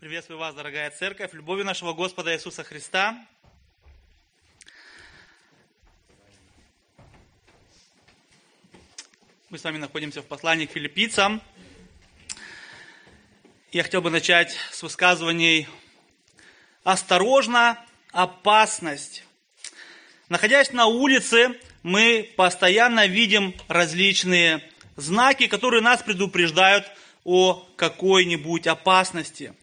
Приветствую вас, дорогая церковь, любовью нашего Господа Иисуса Христа. Мы с вами находимся в послании к филиппийцам. Я хотел бы начать с высказываний «Осторожно, опасность». Находясь на улице, мы постоянно видим различные знаки, которые нас предупреждают о какой-нибудь опасности –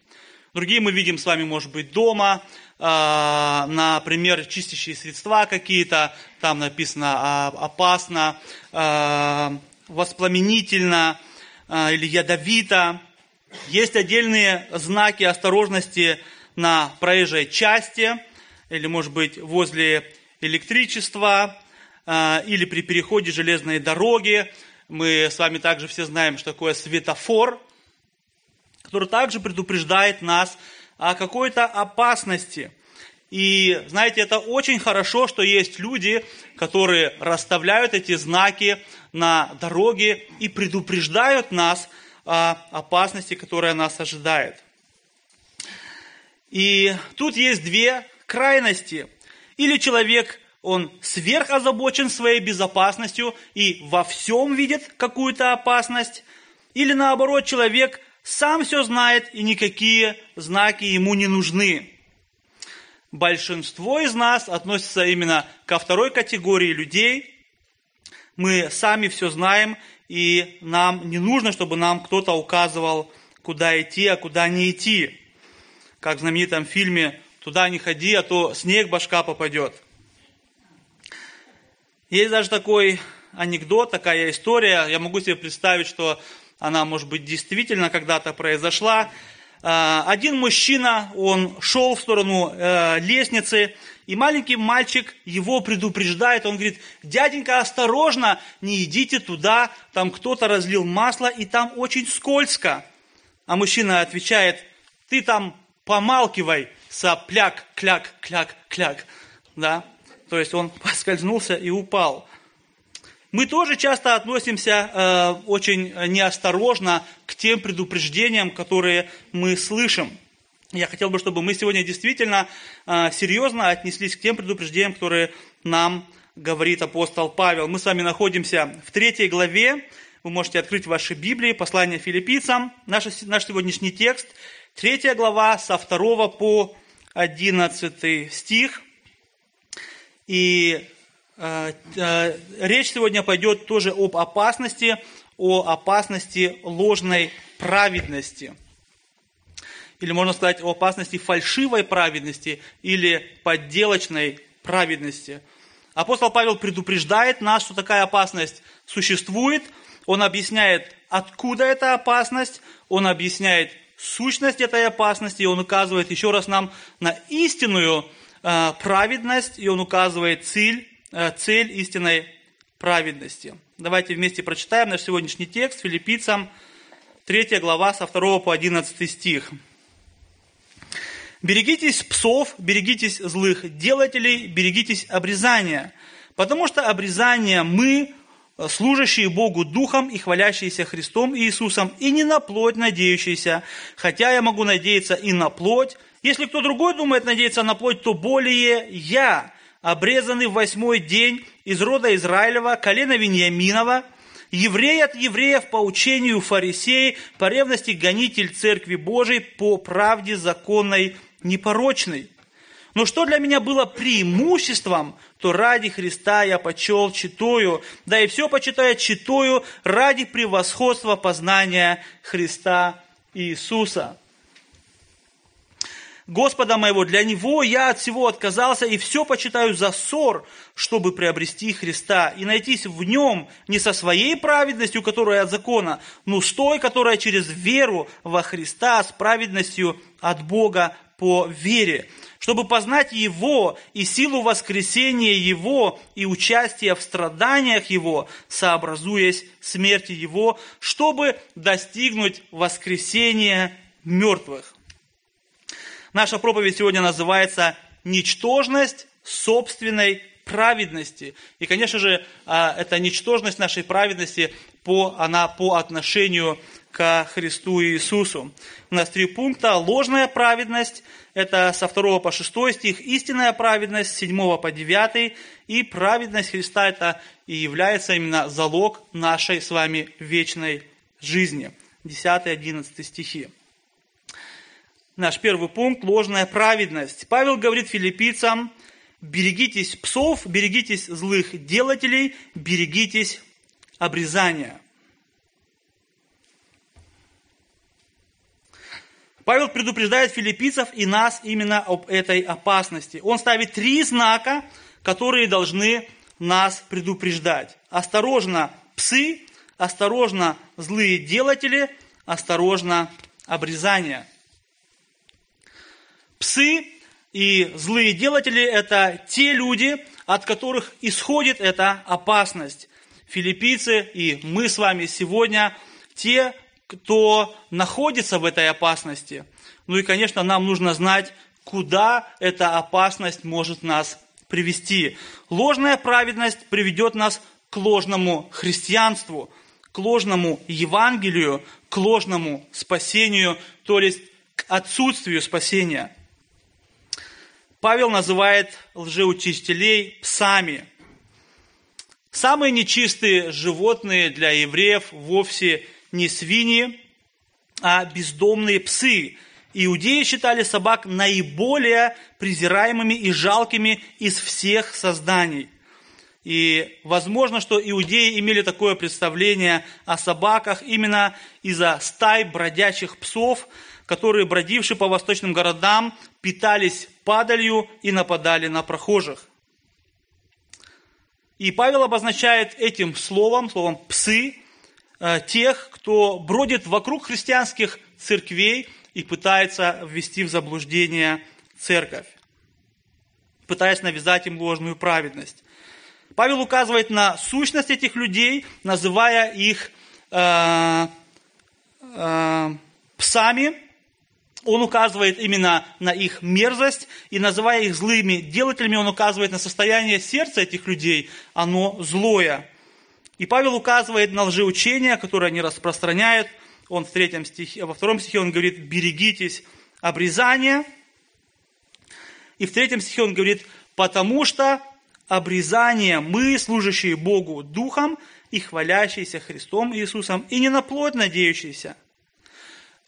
Другие мы видим с вами, может быть, дома, э, например, чистящие средства какие-то, там написано э, опасно, э, воспламенительно или ядовито. Есть отдельные знаки осторожности на проезжей части, или, может быть, возле электричества, или при переходе железной дороги. Мы с вами также все знаем, что такое светофор – который также предупреждает нас о какой-то опасности. И знаете, это очень хорошо, что есть люди, которые расставляют эти знаки на дороге и предупреждают нас о опасности, которая нас ожидает. И тут есть две крайности. Или человек, он сверхозабочен своей безопасностью и во всем видит какую-то опасность, или наоборот, человек сам все знает, и никакие знаки ему не нужны. Большинство из нас относится именно ко второй категории людей. Мы сами все знаем, и нам не нужно, чтобы нам кто-то указывал, куда идти, а куда не идти. Как в знаменитом фильме «Туда не ходи, а то снег башка попадет». Есть даже такой анекдот, такая история. Я могу себе представить, что она, может быть, действительно когда-то произошла. А, один мужчина, он шел в сторону э, лестницы, и маленький мальчик его предупреждает, он говорит, дяденька, осторожно, не идите туда, там кто-то разлил масло, и там очень скользко. А мужчина отвечает, ты там помалкивай, сопляк, кляк, кляк, кляк. Да? То есть он поскользнулся и упал. Мы тоже часто относимся э, очень неосторожно к тем предупреждениям, которые мы слышим. Я хотел бы, чтобы мы сегодня действительно э, серьезно отнеслись к тем предупреждениям, которые нам говорит апостол Павел. Мы с вами находимся в третьей главе. Вы можете открыть ваши Библии, послание филиппийцам. Наш, наш сегодняшний текст, третья глава, со 2 по 11 стих. И речь сегодня пойдет тоже об опасности, о опасности ложной праведности. Или можно сказать о опасности фальшивой праведности или подделочной праведности. Апостол Павел предупреждает нас, что такая опасность существует. Он объясняет, откуда эта опасность. Он объясняет сущность этой опасности. И он указывает еще раз нам на истинную э, праведность. И он указывает цель Э, цель истинной праведности. Давайте вместе прочитаем наш сегодняшний текст филиппийцам, 3 глава, со 2 по 11 стих. «Берегитесь псов, берегитесь злых делателей, берегитесь обрезания, потому что обрезание мы, служащие Богу Духом и хвалящиеся Христом Иисусом, и не на плоть надеющиеся, хотя я могу надеяться и на плоть. Если кто другой думает надеяться на плоть, то более я, обрезанный в восьмой день из рода Израилева, колена Вениаминова, еврей от евреев по учению фарисеи, по ревности гонитель Церкви Божией, по правде законной непорочной. Но что для меня было преимуществом, то ради Христа я почел читою, да и все почитаю читою ради превосходства познания Христа Иисуса. Господа моего, для Него я от всего отказался и все почитаю за ссор, чтобы приобрести Христа и найтись в Нем не со своей праведностью, которая от закона, но с той, которая через веру во Христа, с праведностью от Бога по вере, чтобы познать Его и силу воскресения Его и участия в страданиях Его, сообразуясь смерти Его, чтобы достигнуть воскресения мертвых. Наша проповедь сегодня называется «Ничтожность собственной праведности». И, конечно же, а, эта ничтожность нашей праведности, по, она по отношению к Христу Иисусу. У нас три пункта. Ложная праведность, это со 2 по 6 стих, истинная праведность с 7 по 9, и праведность Христа это и является именно залог нашей с вами вечной жизни. 10-11 стихи. Наш первый пункт – ложная праведность. Павел говорит филиппийцам, берегитесь псов, берегитесь злых делателей, берегитесь обрезания. Павел предупреждает филиппийцев и нас именно об этой опасности. Он ставит три знака, которые должны нас предупреждать. Осторожно, псы, осторожно, злые делатели, осторожно, обрезание. Псы и злые делатели – это те люди, от которых исходит эта опасность. Филиппийцы и мы с вами сегодня те, кто находится в этой опасности. Ну и, конечно, нам нужно знать, куда эта опасность может нас привести. Ложная праведность приведет нас к ложному христианству, к ложному Евангелию, к ложному спасению, то есть к отсутствию спасения. Павел называет лжеучителей псами. Самые нечистые животные для евреев вовсе не свиньи, а бездомные псы. Иудеи считали собак наиболее презираемыми и жалкими из всех созданий. И возможно, что иудеи имели такое представление о собаках именно из-за стай бродячих псов, которые, бродившие по восточным городам, питались падалью и нападали на прохожих. И Павел обозначает этим словом, словом «псы», э, тех, кто бродит вокруг христианских церквей и пытается ввести в заблуждение церковь, пытаясь навязать им ложную праведность. Павел указывает на сущность этих людей, называя их э, э, псами. Он указывает именно на их мерзость, и называя их злыми делателями, он указывает на состояние сердца этих людей, оно злое. И Павел указывает на лжеучения, которые они распространяют. Он в третьем стихе, во втором стихе он говорит, берегитесь обрезания. И в третьем стихе он говорит, потому что обрезание мы, служащие Богу Духом и хвалящиеся Христом Иисусом, и не на плоть надеющиеся.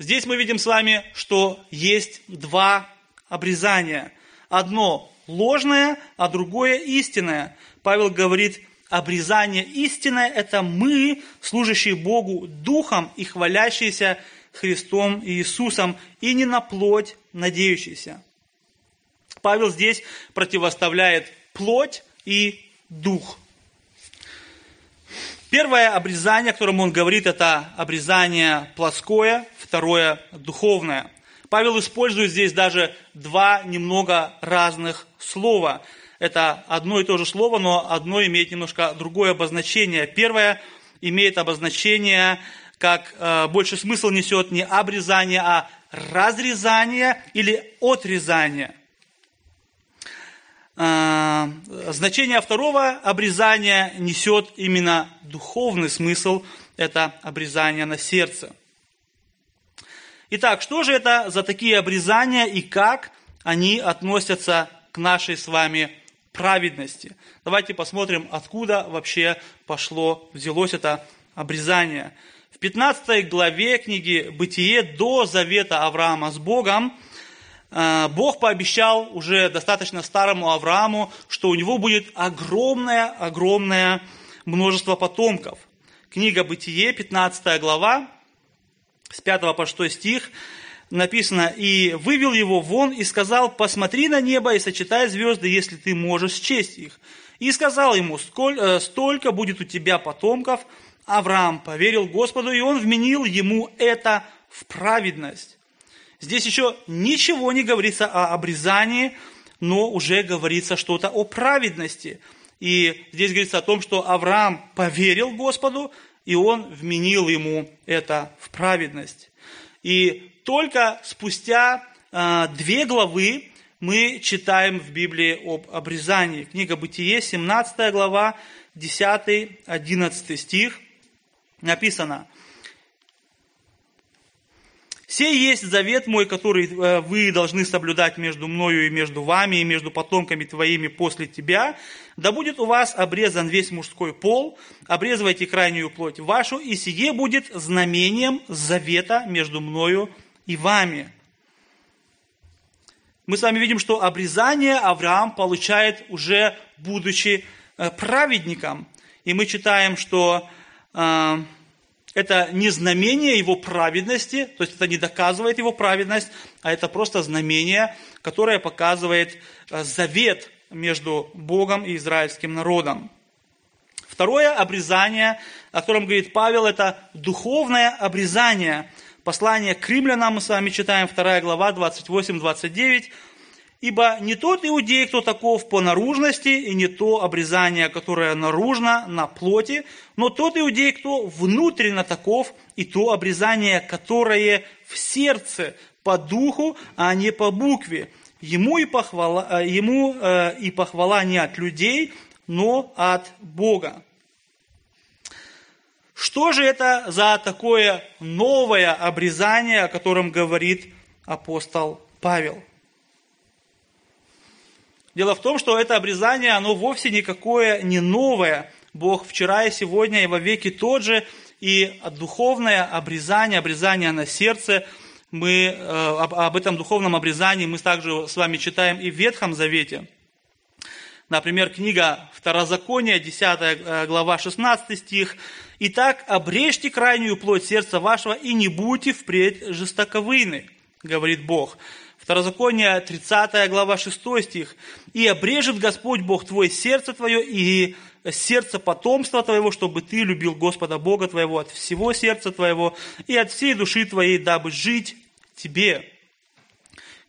Здесь мы видим с вами, что есть два обрезания. Одно ложное, а другое истинное. Павел говорит, обрезание истинное – это мы, служащие Богу Духом и хвалящиеся Христом и Иисусом, и не на плоть надеющиеся. Павел здесь противоставляет плоть и дух. Первое обрезание, о котором он говорит, это обрезание плоское, второе духовное. Павел использует здесь даже два немного разных слова. Это одно и то же слово, но одно имеет немножко другое обозначение. Первое имеет обозначение, как э, больше смысл несет не обрезание, а разрезание или отрезание. А, значение второго обрезания несет именно духовный смысл, это обрезание на сердце. Итак, что же это за такие обрезания и как они относятся к нашей с вами праведности? Давайте посмотрим, откуда вообще пошло, взялось это обрезание. В 15 главе книги «Бытие» до завета Авраама с Богом – Э, Бог пообещал уже достаточно старому Аврааму, что у него будет огромное-огромное множество потомков. Книга Бытие, 15 глава, с 5 по 6 стих, написано, «И вывел его вон и сказал, посмотри на небо и сочетай звезды, если ты можешь счесть их. И сказал ему, «Э, столько будет у тебя потомков. Авраам поверил Господу, и он вменил ему это в праведность. Здесь еще ничего не говорится о обрезании, но уже говорится что-то о праведности. И здесь говорится о том, что Авраам поверил Господу, и он вменил ему это в праведность. И только спустя э, две главы мы читаем в Библии об обрезании. Книга Бытие, 17 глава, 10-11 стих написано – Сей есть завет мой, который э, вы должны соблюдать между мною и между вами, и между потомками твоими после тебя. Да будет у вас обрезан весь мужской пол, обрезывайте крайнюю плоть вашу, и сие будет знамением завета между мною и вами. Мы с вами видим, что обрезание Авраам получает уже будучи э, праведником. И мы читаем, что э, это не знамение его праведности, то есть это не доказывает его праведность, а это просто знамение, которое показывает э, завет между Богом и израильским народом. Второе обрезание, о котором говорит Павел, это духовное обрезание. Послание к римлянам мы с вами читаем, 2 глава, 28-29. Ибо не тот иудей, кто таков по наружности, и не то обрезание, которое наружно, на плоти, но тот иудей, кто внутренно таков, и то обрезание, которое в сердце, по духу, а не по букве. Ему и похвала, э, ему э, и похвала не от людей, но от Бога. Что же это за такое новое обрезание, о котором говорит апостол Павел? Дело в том, что это обрезание, оно вовсе никакое не новое. Бог вчера и сегодня и во веки тот же. И духовное обрезание, обрезание на сердце, мы э, об, этом духовном обрезании мы также с вами читаем и в Ветхом Завете. Например, книга Второзакония, 10 э, глава, 16 стих. «Итак, обрежьте крайнюю плоть сердца вашего и не будьте впредь жестоковыны, говорит Бог. Второзаконие, 30 глава, 6 стих. «И обрежет Господь Бог твой сердце твое и сердце потомства твоего, чтобы ты любил Господа Бога твоего от всего сердца твоего и от всей души твоей, дабы жить тебе».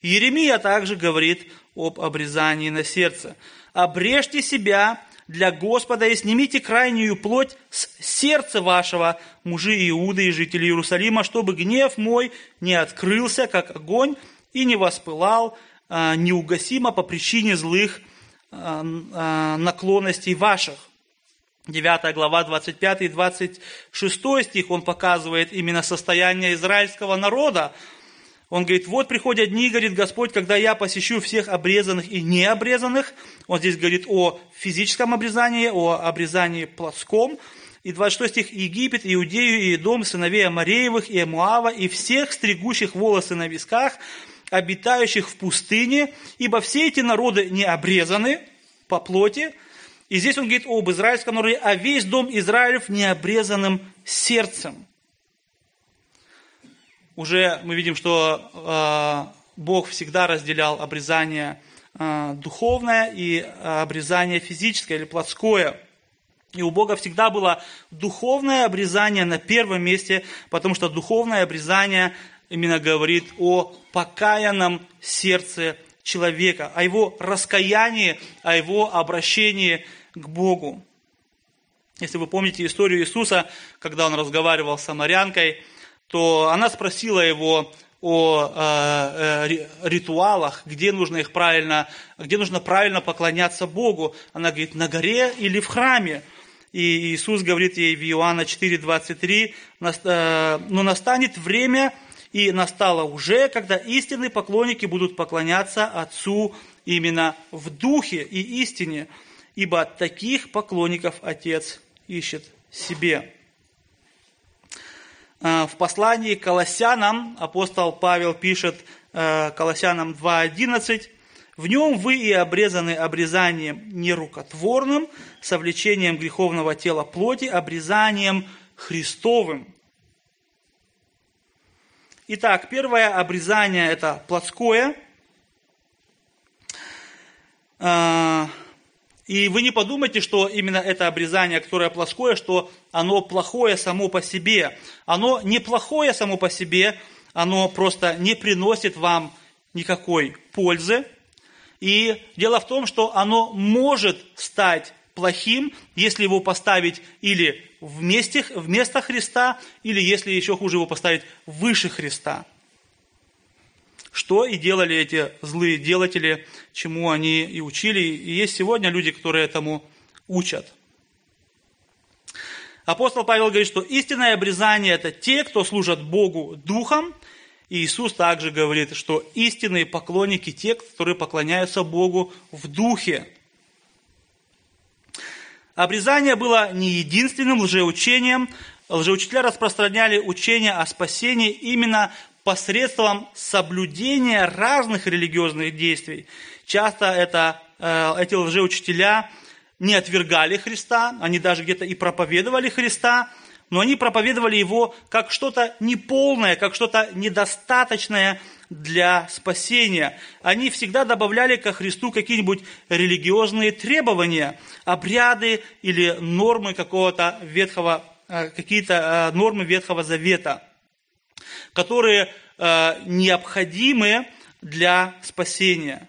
Иеремия также говорит об обрезании на сердце. «Обрежьте себя для Господа и снимите крайнюю плоть с сердца вашего, мужи Иуды и жители Иерусалима, чтобы гнев мой не открылся, как огонь, и не воспылал а, неугасимо по причине злых а, а, наклонностей ваших. 9 глава, 25 и 26 стих, он показывает именно состояние израильского народа. Он говорит, вот приходят дни, говорит Господь, когда я посещу всех обрезанных и необрезанных. Он здесь говорит о физическом обрезании, о обрезании плоском. И 26 стих, Египет, Иудею, и дом сыновей Амареевых, и Амуава, и всех стригущих волосы на висках, обитающих в пустыне, ибо все эти народы не обрезаны по плоти. И здесь он говорит об израильском народе, а весь дом Израилев необрезанным сердцем. Уже мы видим, что э, Бог всегда разделял обрезание э, духовное и обрезание физическое или плотское. И у Бога всегда было духовное обрезание на первом месте, потому что духовное обрезание именно говорит о покаянном сердце человека, о его раскаянии, о его обращении к Богу. Если вы помните историю Иисуса, когда он разговаривал с самарянкой, то она спросила его о э, э, ритуалах, где нужно их правильно, где нужно правильно поклоняться Богу. Она говорит, на горе или в храме. И Иисус говорит ей в Иоанна 4,23, э, но настанет время, и настало уже, когда истинные поклонники будут поклоняться Отцу именно в духе и истине, ибо таких поклонников Отец ищет себе. А, в послании к Колоссянам апостол Павел пишет э, Колоссянам 2.11, «В нем вы и обрезаны обрезанием нерукотворным, совлечением греховного тела плоти, обрезанием Христовым, Итак, первое обрезание – это плотское. А, и вы не подумайте, что именно это обрезание, которое плоское, что оно плохое само по себе. Оно не плохое само по себе, оно просто не приносит вам никакой пользы. И дело в том, что оно может стать плохим, если его поставить или вместе, вместо Христа, или если еще хуже его поставить выше Христа. Что и делали эти злые делатели, чему они и учили. И есть сегодня люди, которые этому учат. Апостол Павел говорит, что истинное обрезание – это те, кто служат Богу духом, И Иисус также говорит, что истинные поклонники те, которые поклоняются Богу в духе. Обрезание было не единственным лжеучением. Лжеучителя распространяли учение о спасении именно посредством соблюдения разных религиозных действий. Часто это, э, эти лжеучителя не отвергали Христа, они даже где-то и проповедовали Христа, но они проповедовали его как что-то неполное, как что-то недостаточное для спасения. Они всегда добавляли ко Христу какие-нибудь религиозные требования, обряды или нормы какого-то ветхого, э, какие-то э, нормы Ветхого Завета, которые э, необходимы для спасения.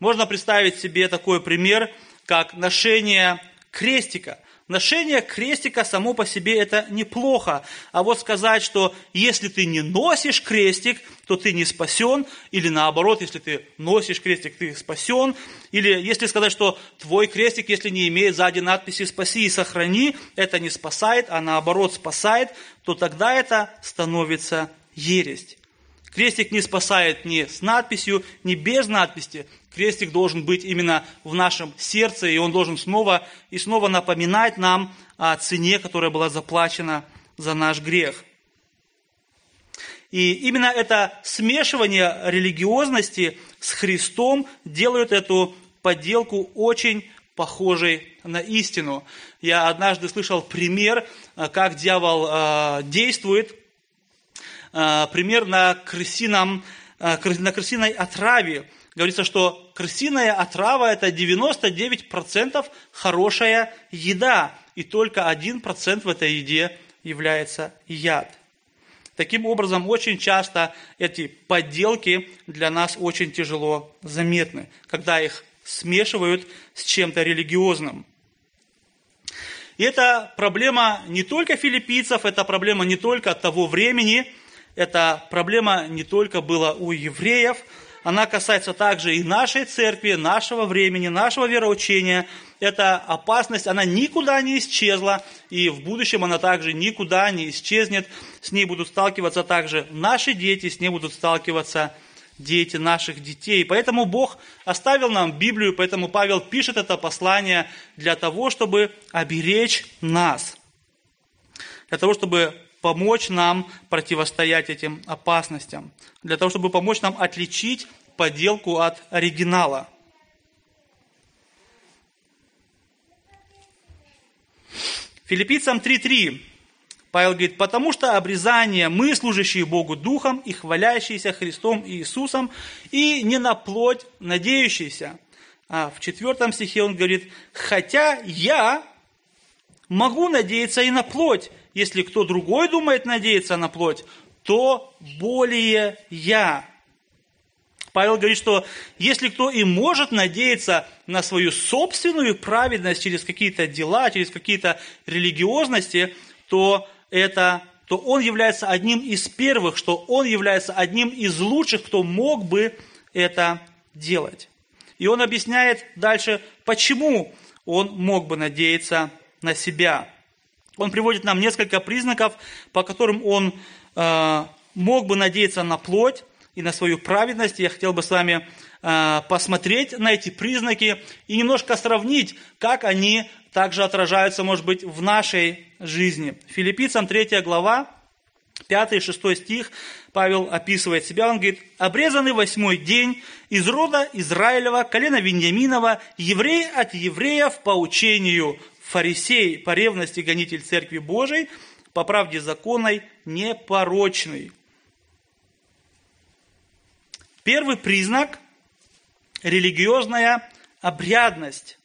Можно представить себе такой пример, как ношение крестика. Ношение крестика само по себе это неплохо. А вот сказать, что если ты не носишь крестик, то ты не спасен, или наоборот, если ты носишь крестик, ты спасен, или если сказать, что твой крестик, если не имеет сзади надписи «спаси и сохрани», это не спасает, а наоборот спасает, то тогда это становится ересь. Крестик не спасает ни с надписью, ни без надписи. Крестик должен быть именно в нашем сердце, и он должен снова и снова напоминать нам о цене, которая была заплачена за наш грех. И именно это смешивание религиозности с Христом делает эту подделку очень похожей на истину. Я однажды слышал пример, как дьявол э, действует, э, пример на, крысином, э, на крысиной отраве говорится, что крысиная отрава – это 99% хорошая еда, и только 1% в этой еде является яд. Таким образом, очень часто эти подделки для нас очень тяжело заметны, когда их смешивают с чем-то религиозным. И это проблема не только филиппийцев, это проблема не только того времени, это проблема не только была у евреев – она касается также и нашей церкви, нашего времени, нашего вероучения. Эта опасность, она никуда не исчезла, и в будущем она также никуда не исчезнет. С ней будут сталкиваться также наши дети, с ней будут сталкиваться дети наших детей. Поэтому Бог оставил нам Библию, поэтому Павел пишет это послание для того, чтобы оберечь нас, для того, чтобы помочь нам противостоять этим опасностям, для того, чтобы помочь нам отличить подделку от оригинала. Филиппийцам 3.3 Павел говорит, потому что обрезание мы, служащие Богу Духом и хвалящиеся Христом и Иисусом, и не на плоть надеющиеся. А в четвертом стихе он говорит, хотя я могу надеяться и на плоть, если кто другой думает надеяться на плоть, то более я. Павел говорит, что если кто и может надеяться на свою собственную праведность через какие-то дела, через какие-то религиозности, то, это, то он является одним из первых, что он является одним из лучших, кто мог бы это делать. И он объясняет дальше, почему он мог бы надеяться на себя. Он приводит нам несколько признаков, по которым он э, мог бы надеяться на плоть и на свою праведность. Я хотел бы с вами э, посмотреть на эти признаки и немножко сравнить, как они также отражаются, может быть, в нашей жизни. Филиппийцам 3 глава, 5 и 6 стих, Павел описывает себя, он говорит, «Обрезанный восьмой день из рода Израилева, колена Вениаминова, еврей от евреев по учению, фарисей по ревности гонитель Церкви Божией, по правде законной непорочный. Первый признак – религиозная обрядность.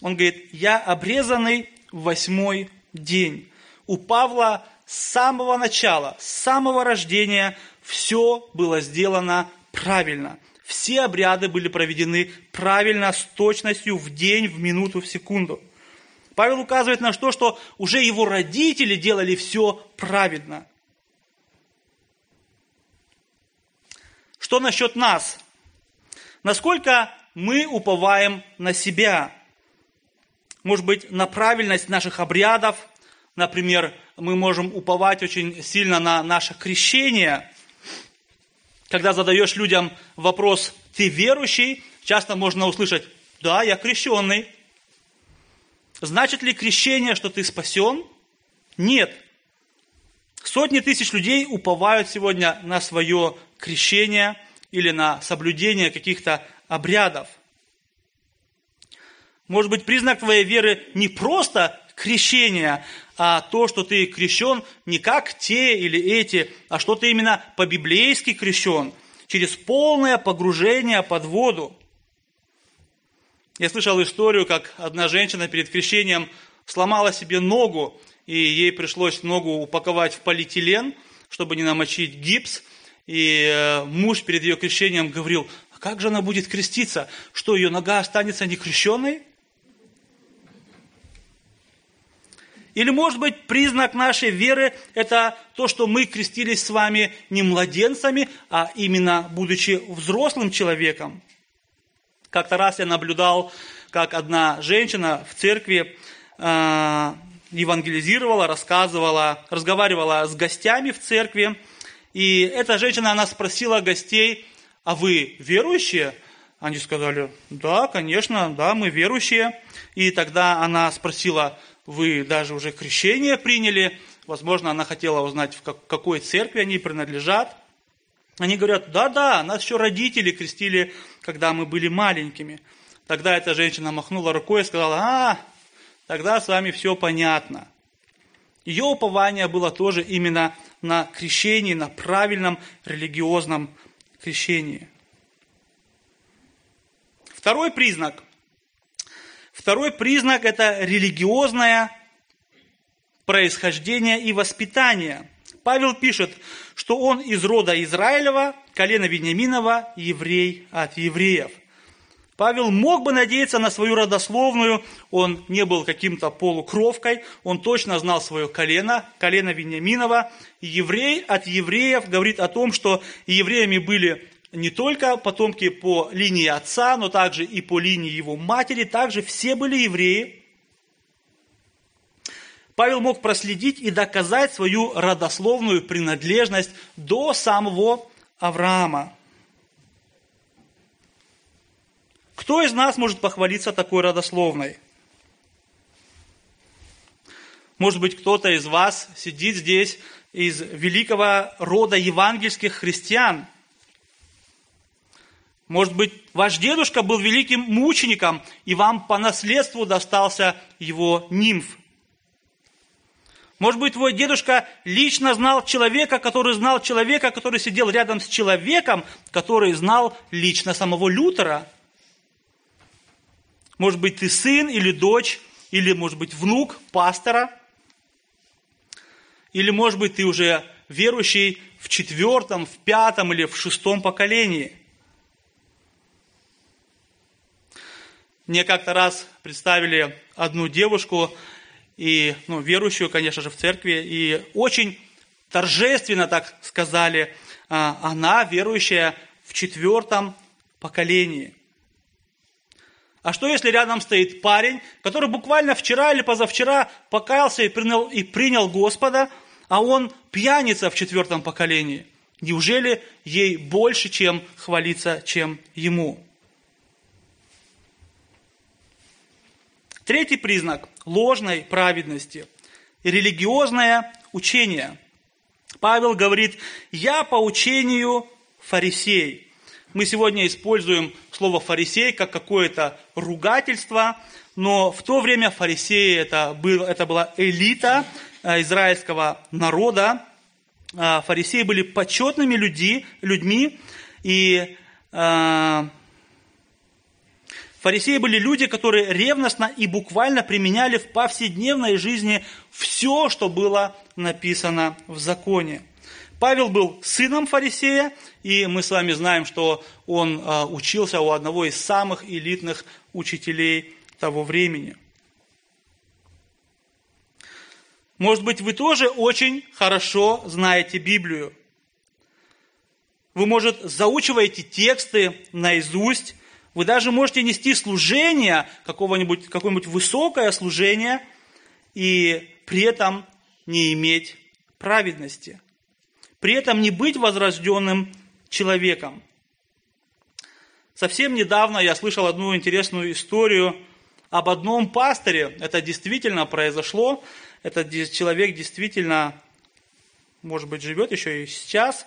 Он говорит, я обрезанный в восьмой день. У Павла с самого начала, с самого рождения все было сделано правильно. Все обряды были проведены правильно, с точностью в день, в минуту, в секунду. Павел указывает на то, что уже его родители делали все правильно. Что насчет нас? Насколько мы уповаем на себя? Может быть, на правильность наших обрядов, Например, мы можем уповать очень сильно на наше крещение. Когда задаешь людям вопрос «ты верующий?», часто можно услышать «да, я крещенный». Значит ли крещение, что ты спасен? Нет. Сотни тысяч людей уповают сегодня на свое крещение или на соблюдение каких-то обрядов. Может быть, признак твоей веры не просто крещение, а то, что ты крещен не как те или эти, а что ты именно по-библейски крещен, через полное погружение под воду. Я слышал историю, как одна женщина перед крещением сломала себе ногу, и ей пришлось ногу упаковать в полиэтилен, чтобы не намочить гипс. И э, муж перед ее крещением говорил, а как же она будет креститься? Что, ее нога останется некрещенной? Или, может быть, признак нашей веры – это то, что мы крестились с вами не младенцами, а именно будучи взрослым человеком. Как-то раз я наблюдал, как одна женщина в церкви э, евангелизировала, рассказывала, разговаривала с гостями в церкви. И эта женщина, она спросила гостей, а вы верующие? Они сказали, да, конечно, да, мы верующие. И тогда она спросила, вы даже уже крещение приняли, возможно, она хотела узнать, в какой церкви они принадлежат. Они говорят, да-да, нас еще родители крестили, когда мы были маленькими. Тогда эта женщина махнула рукой и сказала, а, тогда с вами все понятно. Ее упование было тоже именно на крещении, на правильном религиозном крещении. Второй признак Второй признак – это религиозное происхождение и воспитание. Павел пишет, что он из рода Израилева, колена Вениаминова, еврей от евреев. Павел мог бы надеяться на свою родословную, он не был каким-то полукровкой, он точно знал свое колено, колено Вениаминова. Еврей от евреев говорит о том, что евреями были не только потомки по линии отца, но также и по линии его матери, также все были евреи. Павел мог проследить и доказать свою родословную принадлежность до самого Авраама. Кто из нас может похвалиться такой родословной? Может быть, кто-то из вас сидит здесь из великого рода евангельских христиан – может быть, ваш дедушка был великим мучеником, и вам по наследству достался его нимф. Может быть, твой дедушка лично знал человека, который знал человека, который сидел рядом с человеком, который знал лично самого Лютера. Может быть, ты сын или дочь, или, может быть, внук пастора. Или, может быть, ты уже верующий в четвертом, в пятом или в шестом поколении – Мне как-то раз представили одну девушку, и, ну, верующую, конечно же, в церкви, и очень торжественно так сказали, а, она верующая в четвертом поколении. А что, если рядом стоит парень, который буквально вчера или позавчера покаялся и принял, и принял Господа, а он пьяница в четвертом поколении? Неужели ей больше, чем хвалиться, чем ему? Третий признак ложной праведности – религиозное учение. Павел говорит, я по учению фарисей. Мы сегодня используем слово фарисей как какое-то ругательство, но в то время фарисеи это, был, это была элита э, израильского народа. Э, фарисеи были почетными люди, людьми, и э, Фарисеи были люди, которые ревностно и буквально применяли в повседневной жизни все, что было написано в законе. Павел был сыном фарисея, и мы с вами знаем, что он а, учился у одного из самых элитных учителей того времени. Может быть, вы тоже очень хорошо знаете Библию. Вы, может, заучиваете тексты наизусть, вы даже можете нести служение, какого-нибудь, какое-нибудь высокое служение, и при этом не иметь праведности, при этом не быть возрожденным человеком. Совсем недавно я слышал одну интересную историю об одном пастыре. Это действительно произошло. Этот человек действительно, может быть, живет еще и сейчас.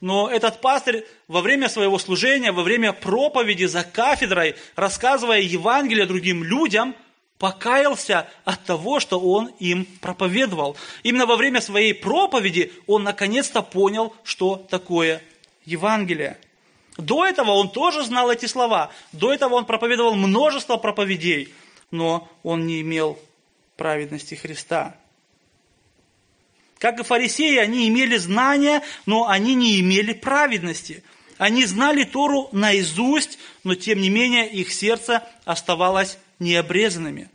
Но этот пастырь во время своего служения, во время проповеди за кафедрой, рассказывая Евангелие другим людям, покаялся от того, что он им проповедовал. Именно во время своей проповеди он наконец-то понял, что такое Евангелие. До этого он тоже знал эти слова. До этого он проповедовал множество проповедей, но он не имел праведности Христа. Как и фарисеи, они имели знания, но они не имели праведности. Они знали Тору наизусть, но тем не менее их сердце оставалось необрезанными.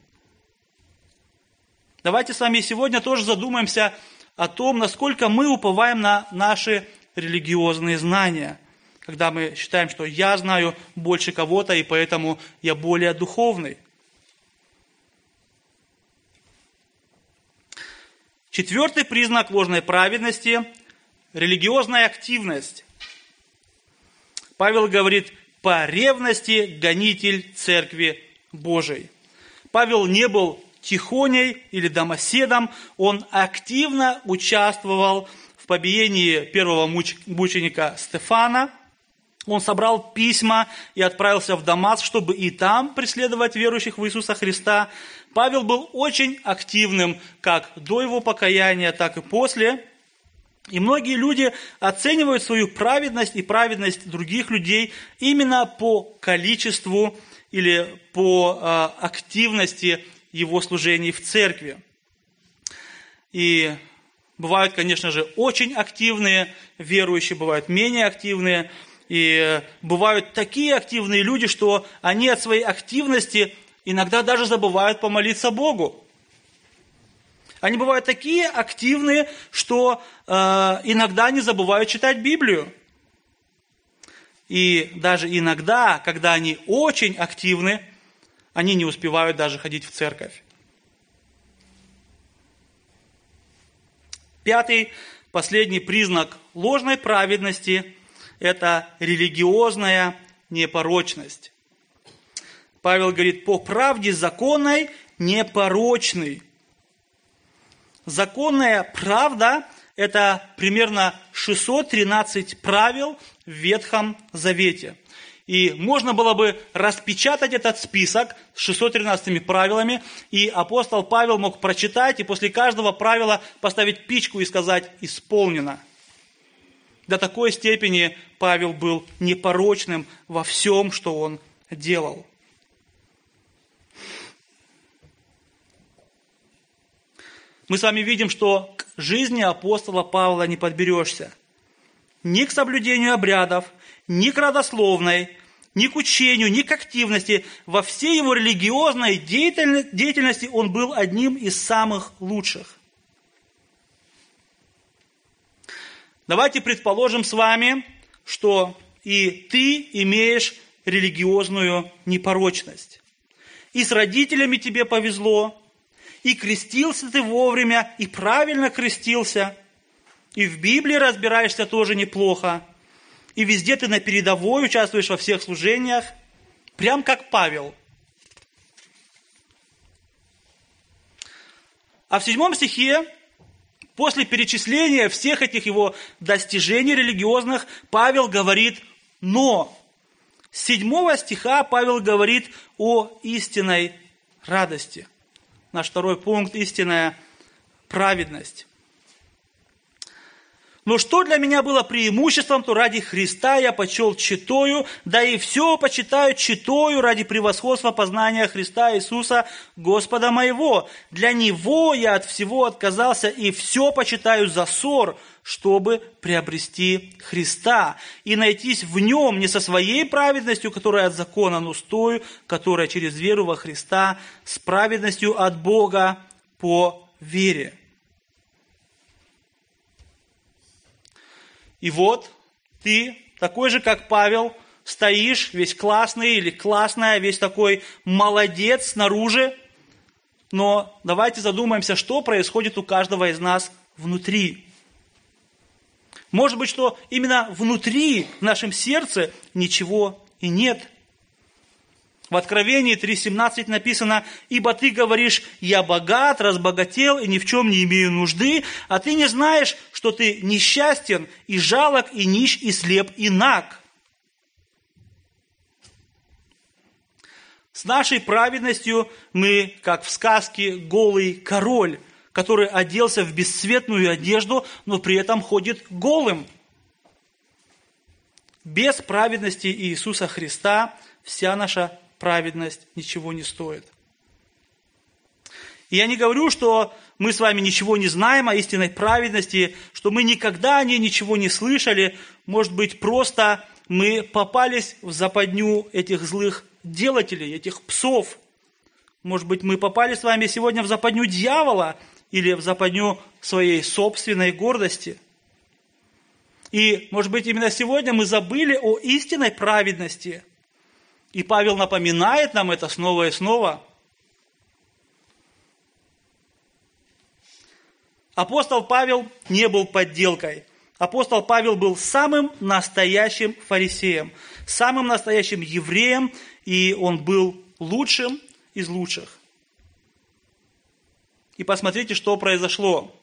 Давайте с вами сегодня тоже задумаемся о том, насколько мы уповаем на наши религиозные знания – когда мы считаем, что я знаю больше кого-то, и поэтому я более духовный. Четвертый признак ложной праведности – религиозная активность. Павел говорит, по ревности гонитель Церкви Божией. Павел не был тихоней или домоседом, он активно участвовал в побиении первого мученика Стефана – он собрал письма и отправился в Дамаск, чтобы и там преследовать верующих в Иисуса Христа. Павел был очень активным как до его покаяния, так и после. И многие люди оценивают свою праведность и праведность других людей именно по количеству или по э, активности его служений в церкви. И бывают, конечно же, очень активные верующие, бывают менее активные – и э, бывают такие активные люди, что они от своей активности иногда даже забывают помолиться Богу. Они бывают такие активные, что э, иногда не забывают читать Библию. И даже иногда, когда они очень активны, они не успевают даже ходить в церковь. Пятый, последний признак ложной праведности это религиозная непорочность. Павел говорит, по правде законной непорочный. Законная правда – это примерно 613 правил в Ветхом Завете. И можно было бы распечатать этот список с 613 правилами, и апостол Павел мог прочитать, и после каждого правила поставить пичку и сказать «исполнено». До такой степени Павел был непорочным во всем, что он делал. Мы с вами видим, что к жизни апостола Павла не подберешься. Ни к соблюдению обрядов, ни к родословной, ни к учению, ни к активности. Во всей его религиозной деятельности он был одним из самых лучших. Давайте предположим с вами, что и ты имеешь религиозную непорочность. И с родителями тебе повезло, и крестился ты вовремя, и правильно крестился, и в Библии разбираешься тоже неплохо, и везде ты на передовой участвуешь во всех служениях, прям как Павел. А в седьмом стихе После перечисления всех этих его достижений религиозных, Павел говорит «но». С седьмого стиха Павел говорит о истинной радости. Наш второй пункт – истинная праведность. Но что для меня было преимуществом, то ради Христа я почел читою, да и все почитаю читою ради превосходства познания Христа Иисуса, Господа моего. Для Него я от всего отказался и все почитаю за ссор, чтобы приобрести Христа и найтись в Нем не со своей праведностью, которая от закона, но с той, которая через веру во Христа, с праведностью от Бога по вере. И вот ты, такой же, как Павел, стоишь, весь классный или классная, весь такой молодец снаружи, Но давайте задумаемся, что происходит у каждого из нас внутри. Может быть, что именно внутри, в нашем сердце, ничего и нет. В Откровении 3.17 написано, «Ибо ты говоришь, я богат, разбогател и ни в чем не имею нужды, а ты не знаешь, что ты несчастен и жалок, и нищ, и слеп, и наг». С нашей праведностью мы, как в сказке, голый король, который оделся в бесцветную одежду, но при этом ходит голым. Без праведности Иисуса Христа вся наша праведность ничего не стоит. И я не говорю, что мы с вами ничего не знаем о истинной праведности, что мы никогда о ней ничего не слышали. Может быть, просто мы попались в западню этих злых делателей, этих псов. Может быть, мы попали с вами сегодня в западню дьявола или в западню своей собственной гордости. И, может быть, именно сегодня мы забыли о истинной праведности – и Павел напоминает нам это снова и снова. Апостол Павел не был подделкой. Апостол Павел был самым настоящим фарисеем, самым настоящим евреем, и он был лучшим из лучших. И посмотрите, что произошло.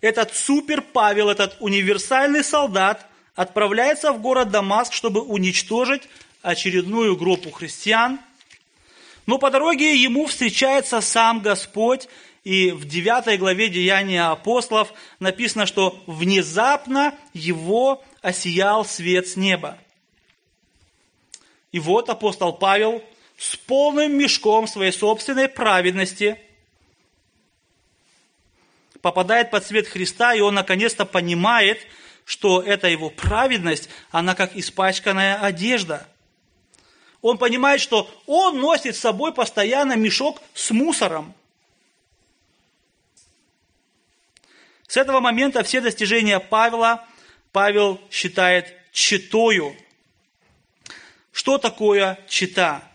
Этот супер Павел, этот универсальный солдат, отправляется в город Дамаск, чтобы уничтожить очередную группу христиан. Но по дороге ему встречается сам Господь, и в 9 главе Деяния апостолов написано, что внезапно его осиял свет с неба. И вот апостол Павел с полным мешком своей собственной праведности попадает под свет Христа, и он наконец-то понимает – что эта его праведность, она как испачканная одежда. Он понимает, что он носит с собой постоянно мешок с мусором. С этого момента все достижения Павла Павел считает читою. Что такое чита?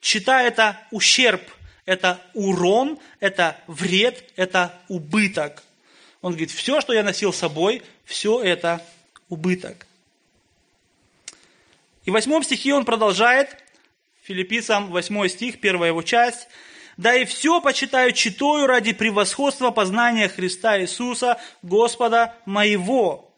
Чита – это ущерб, это урон, это вред, это убыток. Он говорит, все, что я носил с собой, все это убыток. И в восьмом стихе он продолжает, филиппийцам 8 стих, первая его часть, «Да и все почитаю читою ради превосходства познания Христа Иисуса, Господа моего».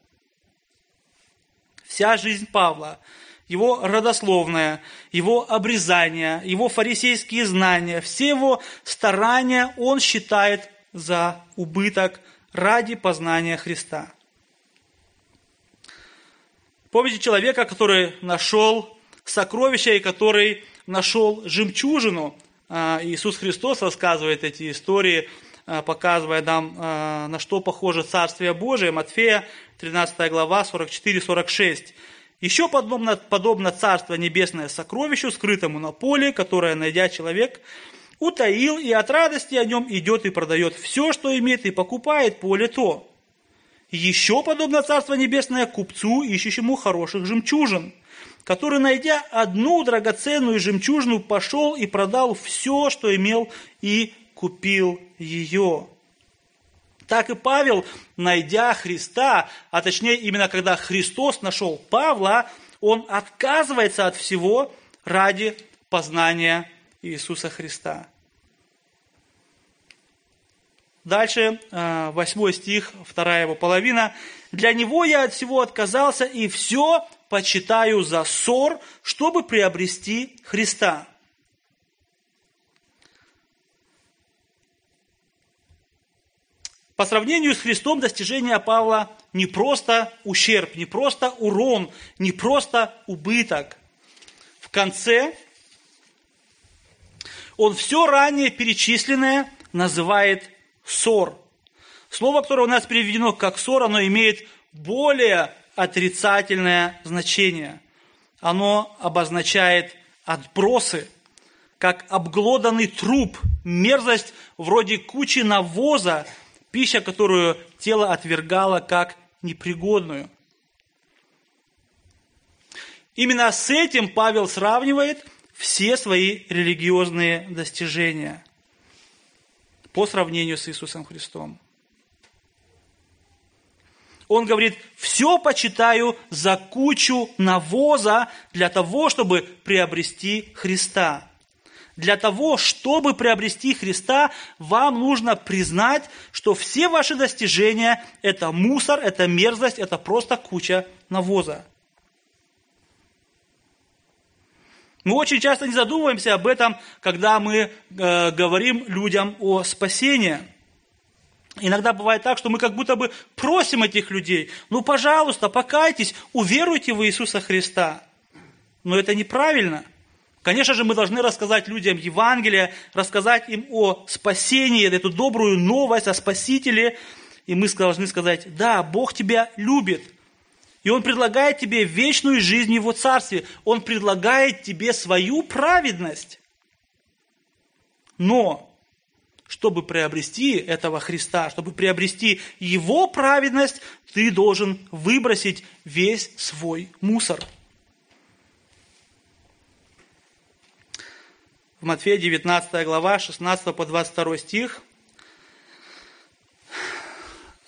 Вся жизнь Павла, его родословная, его обрезание, его фарисейские знания, все его старания он считает за убыток ради познания Христа. Помните человека, который нашел сокровища и который нашел жемчужину? А, Иисус Христос рассказывает эти истории, а, показывая нам, а, на что похоже Царствие Божие. Матфея, 13 глава, 44-46. Еще подобно, подобно Царство Небесное сокровищу, скрытому на поле, которое, найдя человек, утаил и от радости о нем идет и продает все, что имеет, и покупает поле то. Еще подобно Царство Небесное купцу, ищущему хороших жемчужин, который, найдя одну драгоценную жемчужину, пошел и продал все, что имел, и купил ее. Так и Павел, найдя Христа, а точнее именно когда Христос нашел Павла, он отказывается от всего ради познания Иисуса Христа. Дальше, э, восьмой стих, вторая его половина. «Для него я от всего отказался и все почитаю за ссор, чтобы приобрести Христа». По сравнению с Христом достижение Павла не просто ущерб, не просто урон, не просто убыток. В конце он все ранее перечисленное называет ссор. Слово, которое у нас переведено как ссор, оно имеет более отрицательное значение. Оно обозначает отбросы, как обглоданный труп, мерзость вроде кучи навоза, пища, которую тело отвергало как непригодную. Именно с этим Павел сравнивает все свои религиозные достижения по сравнению с Иисусом Христом. Он говорит, все почитаю за кучу навоза для того, чтобы приобрести Христа. Для того, чтобы приобрести Христа, вам нужно признать, что все ваши достижения – это мусор, это мерзость, это просто куча навоза. Мы очень часто не задумываемся об этом, когда мы э, говорим людям о спасении. Иногда бывает так, что мы как будто бы просим этих людей, ну, пожалуйста, покайтесь, уверуйте в Иисуса Христа. Но это неправильно. Конечно же, мы должны рассказать людям Евангелие, рассказать им о спасении, эту добрую новость о Спасителе. И мы должны сказать, да, Бог тебя любит – и Он предлагает тебе вечную жизнь в Его Царстве. Он предлагает тебе свою праведность. Но, чтобы приобрести этого Христа, чтобы приобрести Его праведность, ты должен выбросить весь свой мусор. В Матфея 19 глава, 16 по 22 стих –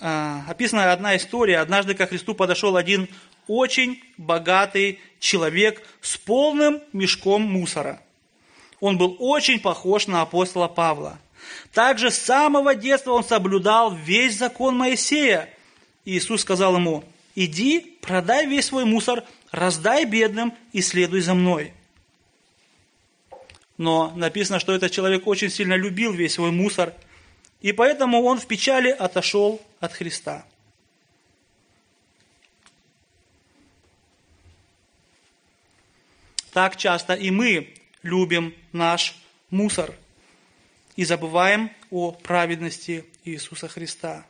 описана одна история. Однажды ко Христу подошел один очень богатый человек с полным мешком мусора. Он был очень похож на апостола Павла. Также с самого детства он соблюдал весь закон Моисея. Иисус сказал ему, иди, продай весь свой мусор, раздай бедным и следуй за мной. Но написано, что этот человек очень сильно любил весь свой мусор – и поэтому он в печали отошел от Христа. Так часто и мы любим наш мусор и забываем о праведности Иисуса Христа.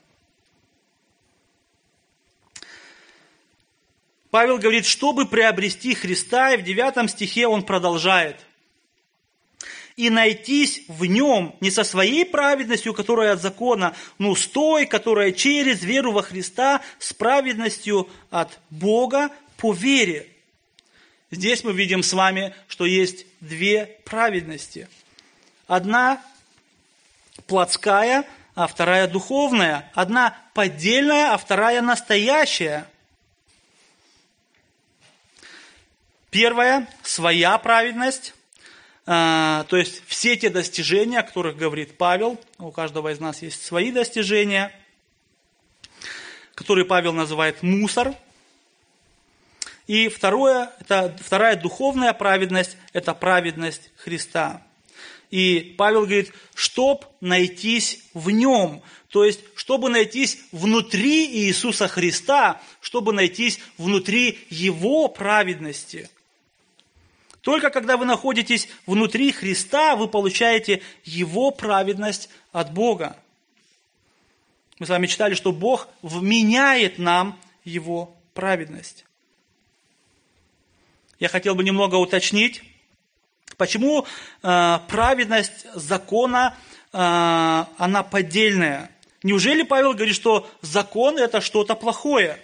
Павел говорит, чтобы приобрести Христа, и в 9 стихе он продолжает и найтись в нем не со своей праведностью, которая от закона, но с той, которая через веру во Христа с праведностью от Бога по вере. Здесь мы видим с вами, что есть две праведности. Одна плотская, а вторая духовная. Одна поддельная, а вторая настоящая. Первая – своя праведность, то есть все те достижения, о которых говорит Павел, у каждого из нас есть свои достижения, которые Павел называет мусор. И второе, это, вторая духовная праведность – это праведность Христа. И Павел говорит, чтоб найтись в нем, то есть, чтобы найтись внутри Иисуса Христа, чтобы найтись внутри Его праведности – только когда вы находитесь внутри Христа, вы получаете Его праведность от Бога. Мы с вами читали, что Бог вменяет нам Его праведность. Я хотел бы немного уточнить, почему э, праведность закона, э, она поддельная. Неужели Павел говорит, что закон это что-то плохое?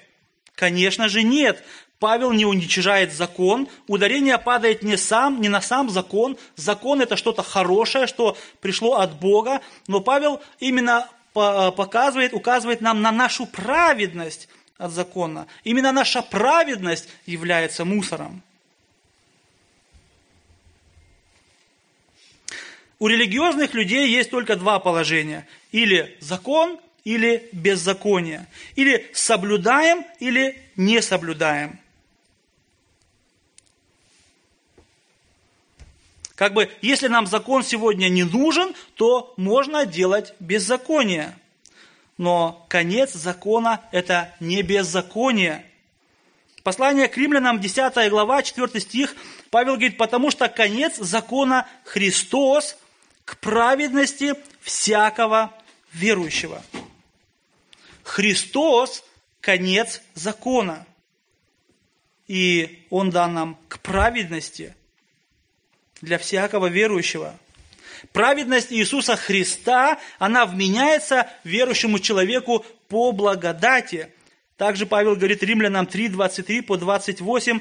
Конечно же нет. Павел не уничижает закон, ударение падает не, сам, не на сам закон, закон это что-то хорошее, что пришло от Бога, но Павел именно показывает, указывает нам на нашу праведность от закона. Именно наша праведность является мусором. У религиозных людей есть только два положения. Или закон, или беззаконие. Или соблюдаем, или не соблюдаем. Как бы, если нам закон сегодня не нужен, то можно делать беззаконие. Но конец закона – это не беззаконие. Послание к римлянам, 10 глава, 4 стих, Павел говорит, потому что конец закона – Христос к праведности всякого верующего. Христос – конец закона. И Он дан нам к праведности – для всякого верующего. Праведность Иисуса Христа, она вменяется верующему человеку по благодати. Также Павел говорит римлянам 3, 23 по 28,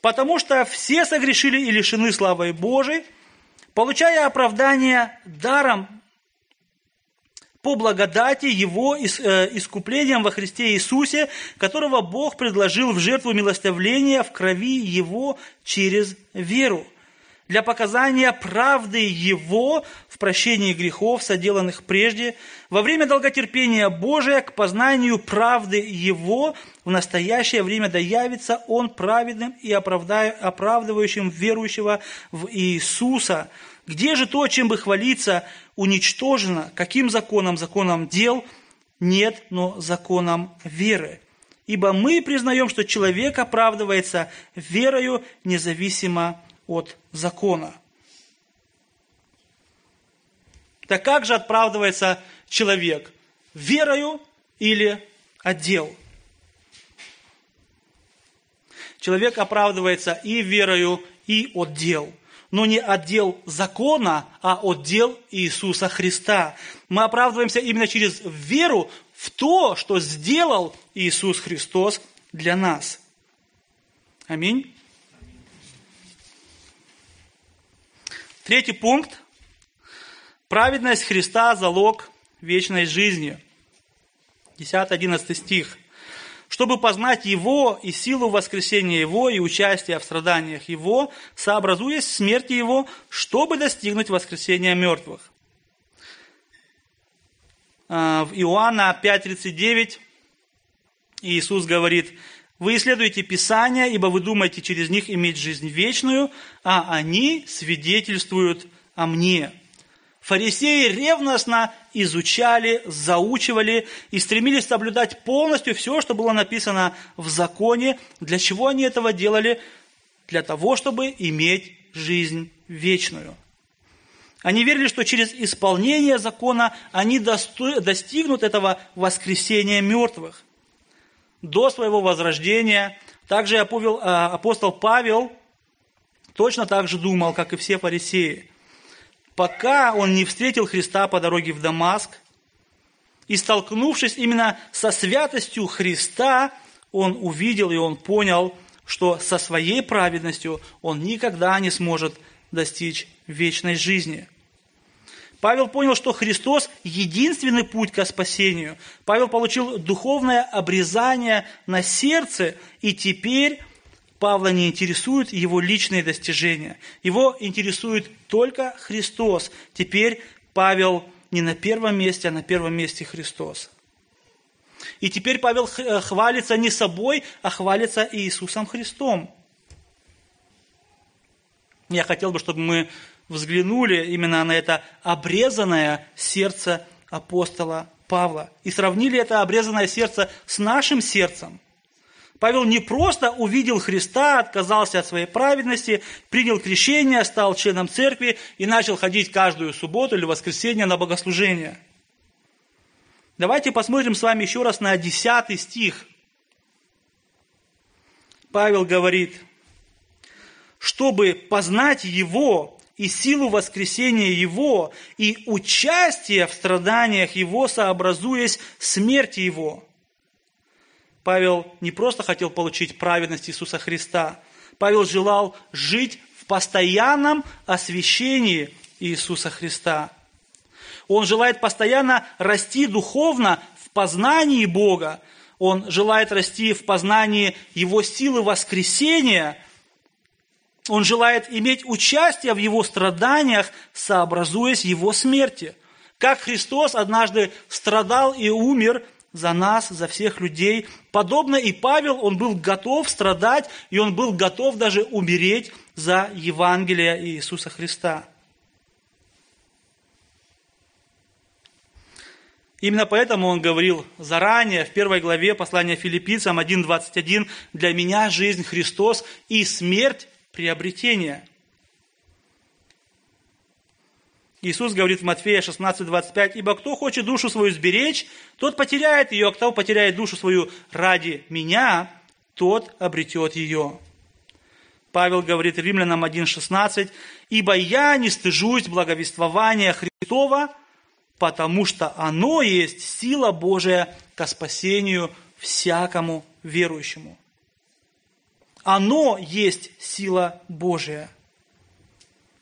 Потому что все согрешили и лишены славы Божией, получая оправдание даром по благодати Его э, искуплением во Христе Иисусе, которого Бог предложил в жертву милостивления в крови Его через веру для показания правды Его в прощении грехов, соделанных прежде, во время долготерпения Божия к познанию правды Его в настоящее время да явится Он праведным и оправдывающим верующего в Иисуса. Где же то, чем бы хвалиться, уничтожено? Каким законом? Законом дел? Нет, но законом веры. Ибо мы признаем, что человек оправдывается верою независимо от закона. Так как же оправдывается человек? Верою или отдел? Человек оправдывается и верою, и отдел. Но не отдел закона, а отдел Иисуса Христа. Мы оправдываемся именно через веру в то, что сделал Иисус Христос для нас. Аминь. Третий пункт. Праведность Христа – залог вечной жизни. 10-11 стих. Чтобы познать Его и силу воскресения Его и участия в страданиях Его, сообразуясь в смерти Его, чтобы достигнуть воскресения мертвых. А, в Иоанна 5.39 Иисус говорит, вы исследуете Писания, ибо вы думаете через них иметь жизнь вечную, а они свидетельствуют о мне. Фарисеи ревностно изучали, заучивали и стремились соблюдать полностью все, что было написано в законе. Для чего они этого делали? Для того, чтобы иметь жизнь вечную. Они верили, что через исполнение закона они достигнут этого воскресения мертвых до своего возрождения. Также а, апостол Павел точно так же думал, как и все фарисеи. Пока он не встретил Христа по дороге в Дамаск, и столкнувшись именно со святостью Христа, он увидел и он понял, что со своей праведностью он никогда не сможет достичь вечной жизни – Павел понял, что Христос – единственный путь к спасению. Павел получил духовное обрезание на сердце, и теперь Павла не интересуют его личные достижения. Его интересует только Христос. Теперь Павел не на первом месте, а на первом месте Христос. И теперь Павел э, хвалится не собой, а хвалится Иисусом Христом. Я хотел бы, чтобы мы взглянули именно на это обрезанное сердце апостола Павла и сравнили это обрезанное сердце с нашим сердцем. Павел не просто увидел Христа, отказался от своей праведности, принял крещение, стал членом церкви и начал ходить каждую субботу или воскресенье на богослужение. Давайте посмотрим с вами еще раз на 10 стих. Павел говорит, чтобы познать Его и силу воскресения Его, и участие в страданиях Его, сообразуясь смерти Его. Павел не просто хотел получить праведность Иисуса Христа, Павел желал жить в постоянном освящении Иисуса Христа. Он желает постоянно расти духовно в познании Бога. Он желает расти в познании Его силы воскресения – он желает иметь участие в его страданиях, сообразуясь его смерти. Как Христос однажды страдал и умер за нас, за всех людей. Подобно и Павел, он был готов страдать, и он был готов даже умереть за Евангелие Иисуса Христа. Именно поэтому он говорил заранее, в первой главе послания филиппийцам 1.21, «Для меня жизнь Христос и смерть приобретения. Иисус говорит в Матфея 16:25, «Ибо кто хочет душу свою сберечь, тот потеряет ее, а кто потеряет душу свою ради меня, тот обретет ее». Павел говорит римлянам 1:16, «Ибо я не стыжусь благовествования Христова, потому что оно есть сила Божия ко спасению всякому верующему». Оно есть сила Божия.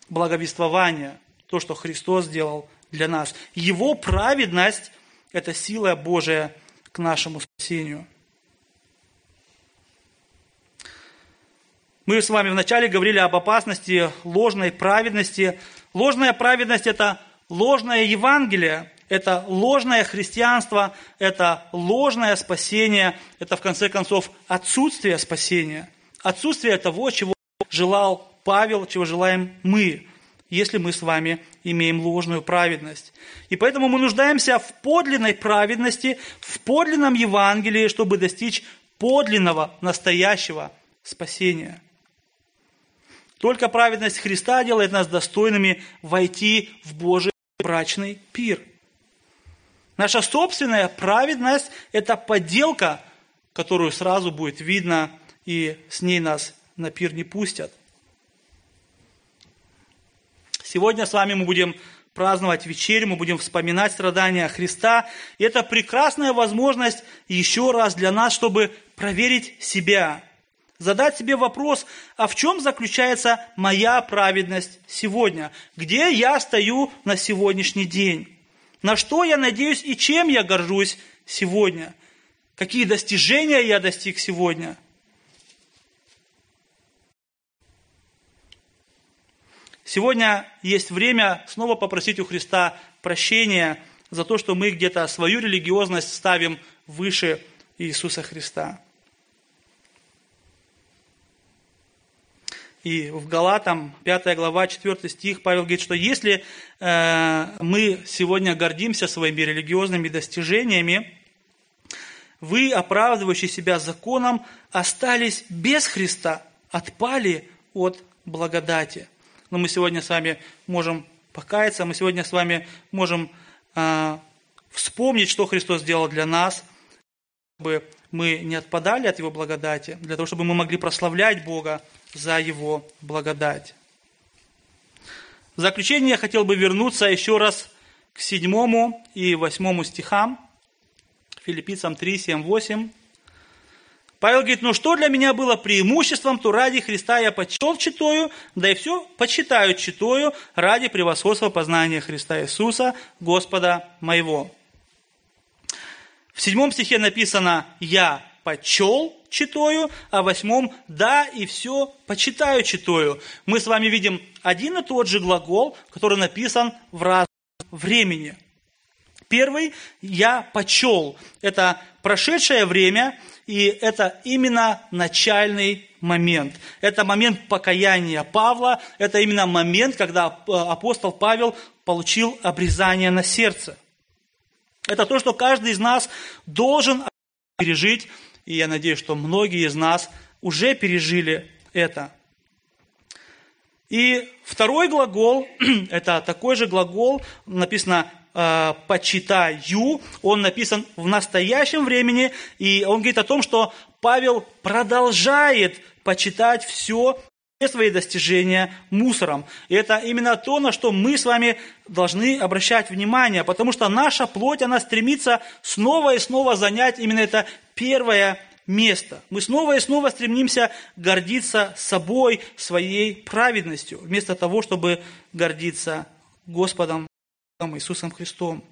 Благовествование, то, что Христос сделал для нас. Его праведность – это сила Божия к нашему спасению. Мы с вами вначале говорили об опасности ложной праведности. Ложная праведность – это ложное Евангелие, это ложное христианство, это ложное спасение, это в конце концов отсутствие спасения, отсутствие того, чего желал Павел, чего желаем мы, если мы с вами имеем ложную праведность. И поэтому мы нуждаемся в подлинной праведности, в подлинном Евангелии, чтобы достичь подлинного, настоящего спасения. Только праведность Христа делает нас достойными войти в Божий брачный пир – Наша собственная праведность – это подделка, которую сразу будет видно, и с ней нас на пир не пустят. Сегодня с вами мы будем праздновать вечерю, мы будем вспоминать страдания Христа. И это прекрасная возможность еще раз для нас, чтобы проверить себя, задать себе вопрос, а в чем заключается моя праведность сегодня? Где я стою на сегодняшний день? на что я надеюсь и чем я горжусь сегодня, какие достижения я достиг сегодня. Сегодня есть время снова попросить у Христа прощения за то, что мы где-то свою религиозность ставим выше Иисуса Христа. И в Галатам, 5 глава, 4 стих, Павел говорит, что если э, мы сегодня гордимся своими религиозными достижениями, вы, оправдывающие себя законом, остались без Христа, отпали от благодати. Но мы сегодня с вами можем покаяться, мы сегодня с вами можем э, вспомнить, что Христос сделал для нас, чтобы мы не отпадали от Его благодати, для того, чтобы мы могли прославлять Бога за Его благодать. В заключение я хотел бы вернуться еще раз к седьмому и восьмому стихам, Филиппийцам 3, 7, 8. Павел говорит, ну что для меня было преимуществом, то ради Христа я почел читаю, да и все почитаю читаю ради превосходства познания Христа Иисуса, Господа моего. В седьмом стихе написано «Я почел читаю, а в восьмом «да» и все почитаю читаю. Мы с вами видим один и тот же глагол, который написан в разном времени. Первый «я почел» – это прошедшее время, и это именно начальный момент. Это момент покаяния Павла, это именно момент, когда апостол Павел получил обрезание на сердце. Это то, что каждый из нас должен пережить и я надеюсь, что многие из нас уже пережили это. И второй глагол, это такой же глагол, написано э, «почитаю», он написан в настоящем времени, и он говорит о том, что Павел продолжает почитать все свои достижения мусором. И это именно то, на что мы с вами должны обращать внимание, потому что наша плоть, она стремится снова и снова занять именно это первое место. Мы снова и снова стремимся гордиться собой, своей праведностью, вместо того, чтобы гордиться Господом Иисусом Христом.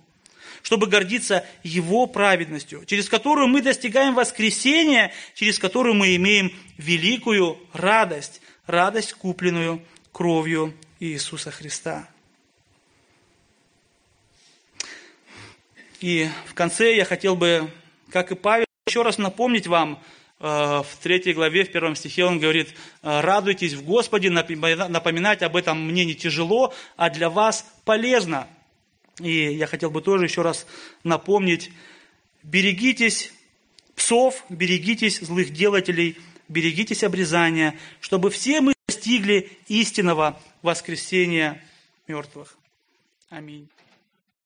Чтобы гордиться Его праведностью, через которую мы достигаем воскресения, через которую мы имеем великую радость, радость, купленную кровью Иисуса Христа. И в конце я хотел бы, как и Павел, еще раз напомнить вам, э, в третьей главе, в первом стихе он говорит, «Э, радуйтесь в Господе, напоминать об этом мне не тяжело, а для вас полезно. И я хотел бы тоже еще раз напомнить, берегитесь псов, берегитесь злых делателей, берегитесь обрезания, чтобы все мы достигли истинного воскресения мертвых. Аминь.